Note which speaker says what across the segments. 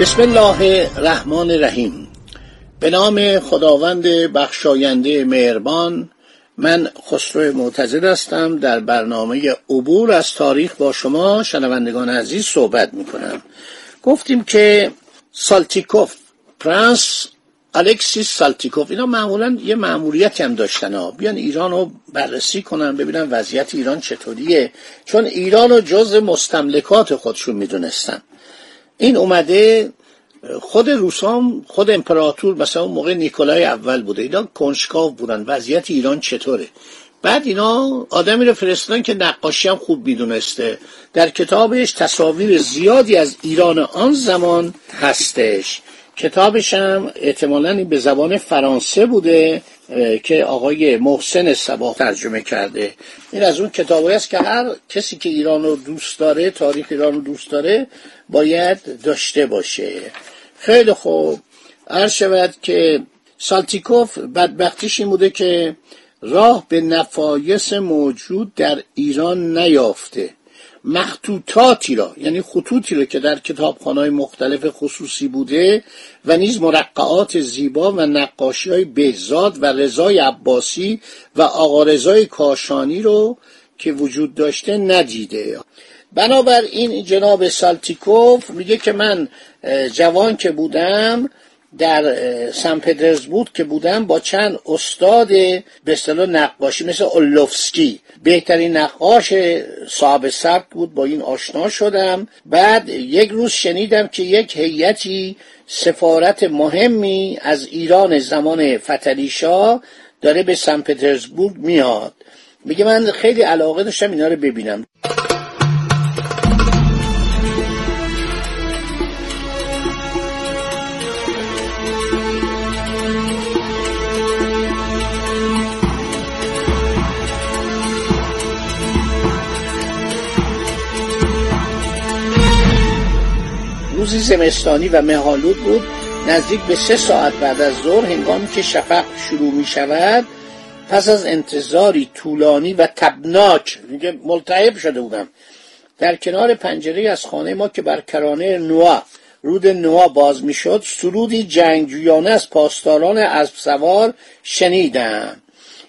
Speaker 1: بسم الله الرحمن الرحیم. به نام خداوند بخشاینده مهربان من خسرو معتزد هستم. در برنامه عبور از تاریخ با شما شنوندگان عزیز صحبت می کنم گفتیم که سالتیکوف پرنس الکسیس سالتیکوف اینا معمولا یه معمولیتی هم داشتن ها. بیان ایران رو بررسی کنن ببینن وضعیت ایران چطوریه. چون ایران رو جز مستملکات خودشون می‌دونستن. این اومده خود روسام خود امپراتور مثلا اون موقع نیکولای اول بوده. اینا کنشکاو بودن. وضعیت ایران چطوره؟ بعد اینا آدمی رو فرستادن که نقاشی هم خوب می‌دونسته. در کتابش تصاویر زیادی از ایران آن زمان هستش. کتابش هم احتمالا به زبان فرانسه بوده. که آقای محسن سبا ترجمه کرده. این از اون کتابی است که هر کسی که ایران رو دوست داره تاریخ ایران رو دوست داره باید داشته باشه. خیلی خوب. عرض شود که سالتیکوف بدبختیش این بوده که راه به نفایس موجود در ایران نیافته. مخطوطاتی را یعنی خطوطی را که در کتابخانه‌های مختلف خصوصی بوده و نیز مرقعات زیبا و نقاشی های بهزاد و رضای عباسی و آقا رضای کاشانی رو که وجود داشته ندیده. بنابراین جناب سالتیکوف میگه که من جوان که بودم در سن پترزبورگ که بودم با چند استاد به اصطلاح نقاشی مثل اولوفسکی. بهترین نقاش صاحب سبک بود با این آشنا شدم. بعد یک روز شنیدم که یک هیئتی سفارت مهمی از ایران زمان فتلیشا داره به سن پترزبورگ میاد. میگه من خیلی علاقه داشتم اینا رو ببینم. روزی زمستانی و مهالود بود. نزدیک به سه ساعت بعد از ظهر هنگامی که شفق شروع می شود پس از انتظاری طولانی و تبناک میگه ملتهب شده بودم در کنار پنجره از خانه ما که بر کرانه نوا رود نوا باز می‌شد سرودی جنگجویانه از پاسداران اسب سوار شنیدم.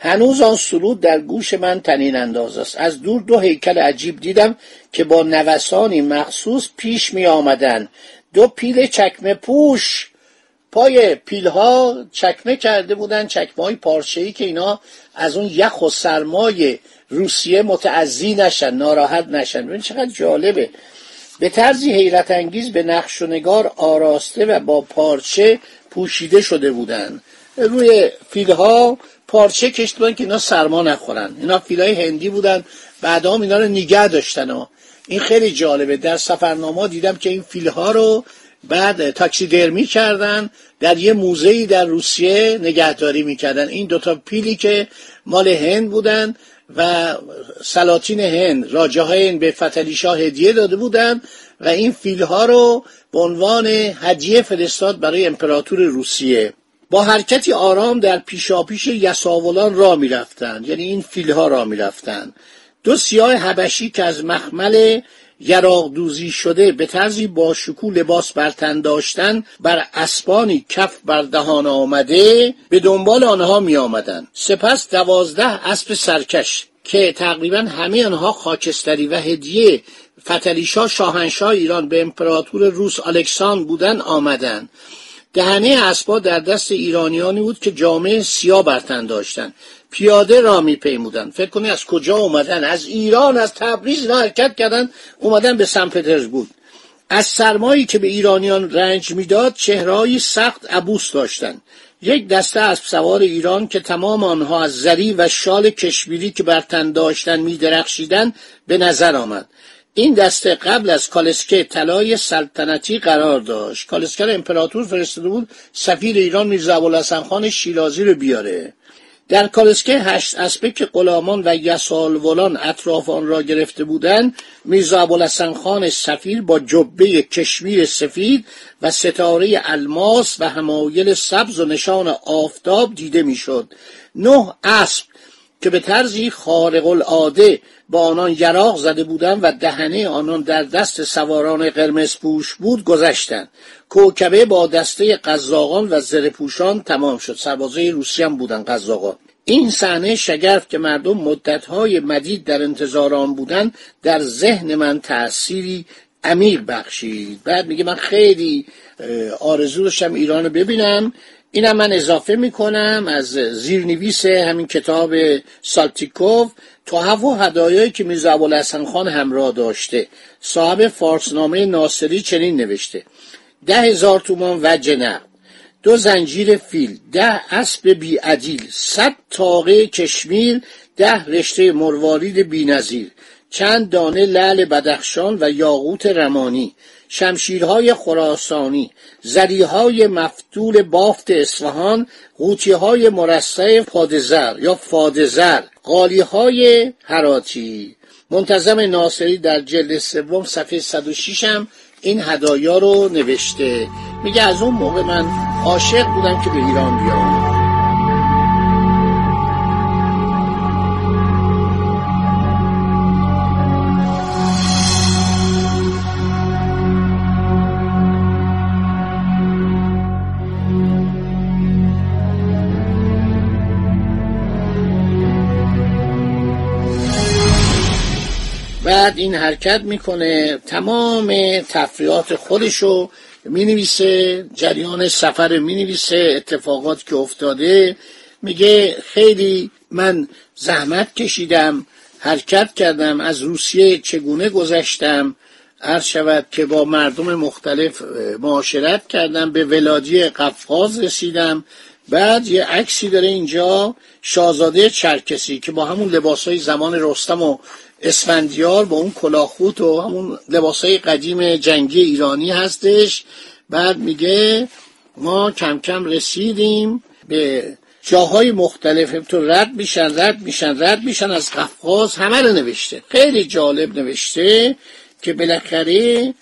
Speaker 1: هنوز آن سرود در گوش من تنین انداز است. از دور دو هیکل عجیب دیدم که با نوسانی مخصوص پیش می آمدن. دو پیل چکمه پوش. پای پیلها چکمه کرده بودن چکمه های پارچه ای که اینا از اون یخ و سرمای روسیه متعذی نشن ناراحت نشن. ببین چقدر جالبه. به طرزی حیرت انگیز به نقش و نگار آراسته و با پارچه پوشیده شده بودند روی فیلها پارچه کشت بودن که اینا سرما نخورن. اینا فیلای هندی بودن. بعد هم اینا رو نگه داشتن و این خیلی جالبه. در سفرنامه دیدم که این فیلها رو بعد تاکسی درمی کردن. در یه موزهی در روسیه نگهداری می‌کردن. این دوتا پیلی که مال هند بودن و سلاطین هند راجه های هند به فتلی هدیه داده بودن و این فیلها رو به عنوان هدیه فرستاد برای امپراتور روسیه. با حرکتی آرام در پیشاپیش یساولان را می‌رفتند. یعنی این فیلها را می‌رفتند. دو سیاه حبشی که از مخمل یراق دوزی شده به طرزی با شکو لباس بر تن داشتن بر اسبانی کف بر دهان آمده به دنبال آنها می آمدن. سپس دوازده اسب سرکش که تقریبا همه آنها خاکستری و هدیه فتلیشا شاهنشاه ایران به امپراتور روس الکسان بودن آمدند دهنه اسبا در دست ایرانیانی بود که جامعه سیاه برتن داشتند پیاده را میپیمودند فکر کنی از کجا اومدن؟ از ایران از تبریز را حرکت کردن اومدن به سن پترزبورگ. از سرمایی که به ایرانیان رنج می‌داد چهرهایی سخت عبوس داشتند یک دسته از سوار ایران که تمام آنها از زری و شال کشمیری که بر تن داشتند میدرخشیدند به نظر آمد. این دسته قبل از کالسکه طلای سلطنتی قرار داشت. کالسکه امپراتور فرستاده بود سفیر ایران میرزا ابوالحسن خان شیرازی رو بیاره. در کالسکه هشت اسبه که غلامان و یسالولان اطراف آن را گرفته بودند. میرزا ابوالحسن خان سفیر با جبه کشمیر سفید و ستاره الماس و همایل سبز و نشان آفتاب دیده می‌شد. نه اسب که به طرزی خارق العاده با آنان یراق زده بودند و دهنه آنان در دست سواران قرمز پوش بود گذشتند. کوکبه با دسته قزاقان و زرپوشان تمام شد. سربازای روسی هم بودن قزاقان. این صحنه شگرف که مردم مدتهای مدید در انتظار آن بودند در ذهن من تأثیری عمیق بخشید. بعد میگه من خیلی آرزو داشتم ایران رو ببینم. اینم من اضافه می‌کنم از زیرنویس همین کتاب سالتیکوف تحف و هدایایی که میرزا ابوالحسن خان همراه داشته. صاحب فارسنامه ناصری چنین نوشته. ده هزار تومان و جنق دو زنجیر فیل. ده اسب بیعدیل. صد تاقه کشمیر. ده رشته مروارید بینظیر. چند دانه لعل بدخشان و یاقوت رمانی. شمشیرهای خراسانی زریهای مفتول بافت اصفهان قوطیهای مرصع پادزر یا فادزر قالیهای هراتی منتظم ناصری در جلد سوم صفحه 106 هم این هدایا رو نوشته. میگه از اون موقع من عاشق بودم که به ایران بیام. این حرکت می‌کنه تمام تفریات خودشو می‌نویسه جریان سفر می‌نویسه اتفاقات که افتاده. میگه خیلی من زحمت کشیدم حرکت کردم از روسیه چگونه گذشتم؟ عرض شود که با مردم مختلف معاشرت کردم به ولادی قفقاز رسیدم. بعد یه عکسی داره اینجا شاهزاده چرکسی که با همون لباس های زمان رستم و اسفندیار با اون کلاخوت و همون لباسای قدیم جنگی ایرانی هستش. بعد میگه ما کم کم رسیدیم به جاهای مختلف. تو رد میشن رد میشن رد میشن. از قفقاز همه رو نوشته. خیلی جالب نوشته که بالاخره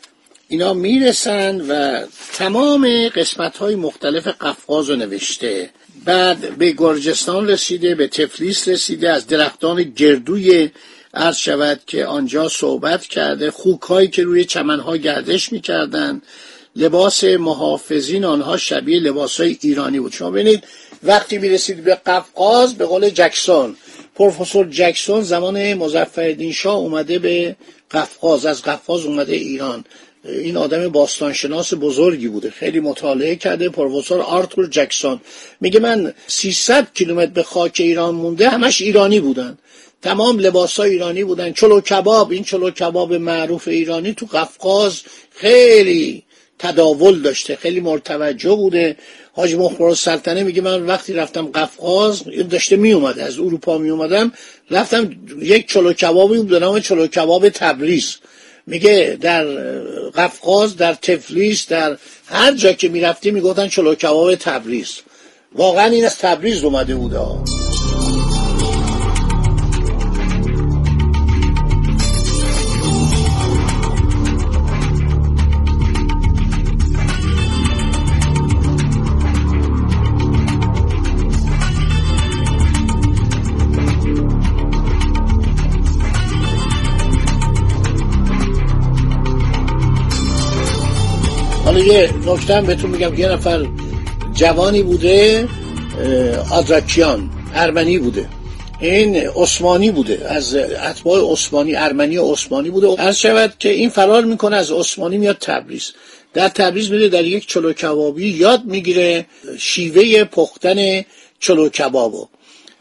Speaker 1: اینا می‌رسن و تمام قسمت های مختلف قفقاز رو نوشته. بعد به گرجستان رسیده به تفلیس رسیده از درختان گردوی عرض شود که آنجا صحبت کرده خوکهایی که روی چمنها گردش می‌کردند لباس محافظین آنها شبیه لباس های ایرانی بود. شما ببینید وقتی می‌رسید به قفقاز به قول جکسون پروفسور جکسون زمان مزفردین شاه اومده به قفقاز از قفقاز اومده ایران. این آدم باستانشناس بزرگی بوده خیلی مطالعه کرده پروفسور آرتور جکسون. میگه من 300 کیلومتر به خاک ایران مونده همش ایرانی بودن. تمام لباس های ایرانی بودن. چلو کباب این چلو کباب معروف ایرانی تو قفقاز خیلی تداول داشته خیلی مرتوجه بوده. حاج مخبر سلطنه میگه من وقتی رفتم قفقاز داشته می اومده از اروپا می اومدم رفتم یک چلو کبابی بود نام چلو کباب تبریز. میگه در قفقاز در تفلیس در هر جا که می‌رفتی می‌گفتن چلو کباب تبریز. واقعا این از تبریز اومده بوده حالا یه نکته بهتون میگم یه نفر جوانی بوده آدراکیان ارمنی بوده. این عثمانی بوده از اتباع عثمانی ارمنی و عثمانی بوده. عرض شود که این فرار می‌کنه از عثمانی میاد تبریز. در تبریز میره در یک چلو کبابی یاد می‌گیره شیوه پختن چلو کبابو.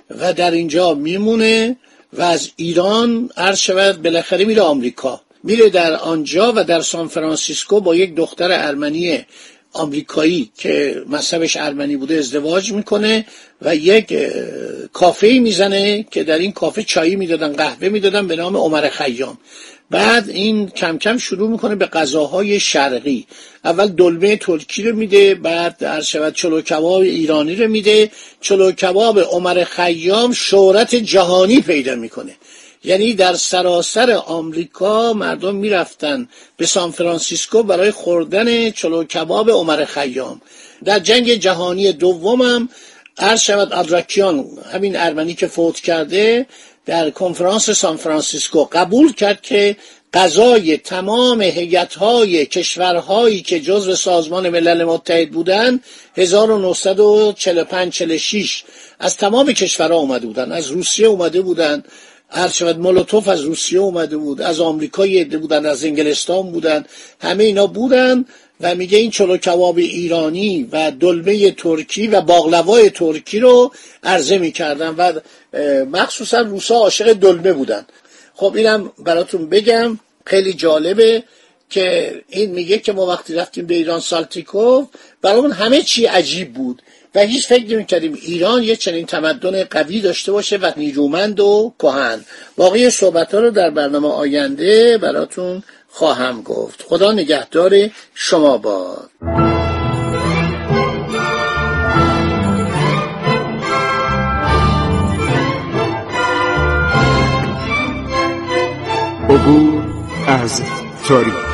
Speaker 1: و در اینجا میمونه و از ایران عرض شود بالاخره میره آمریکا. میره در آنجا و در سان فرانسیسکو با یک دختر ارمنی آمریکایی که مذهبش ارمنی بوده ازدواج می‌کنه و یک کافه می‌زنه که در این کافه چایی می‌دادن قهوه می‌دادن به نام عمر خیام. بعد این کم کم شروع می‌کنه به غذاهای شرقی. اول دلمه ترکی رو میده بعد در شود چلو کباب ایرانی رو میده. چلو کباب عمر خیام شهرت جهانی پیدا می‌کنه. یعنی در سراسر آمریکا مردم می‌رفتن به سان فرانسیسکو برای خوردن چلو کباب عمر خیام. در جنگ جهانی دومم عرض شود ادراکیان همین ارمنی که فوت کرده در کنفرانس سان فرانسیسکو قبول کرد که غذای تمام هیئت‌های کشورهایی که جزو سازمان ملل متحد بودند 1945 46 از تمام کشورها اومده بودن از روسیه اومده بودن. هر شود مولوتوف از روسیه اومده بود از آمریکا یده بودن از انگلستان بودن همه اینا بودن و میگه این چلو کباب ایرانی و دلمه ترکی و باقلوای ترکی رو عرضه می‌کردن و مخصوصا روسا عاشق دلمه بودن. خب اینم براتون بگم خیلی جالبه که این میگه که ما وقتی رفتیم به ایران سالتیکوف برامون همه چی عجیب بود. و هیچ فکر نمی کردیم ایران یه چنین تمدن قوی داشته باشه و نیرومند و کهن. باقی صحبت ها رو در برنامه آینده براتون خواهم گفت. خدا نگهدار شما باد.
Speaker 2: عبور از تاریخ.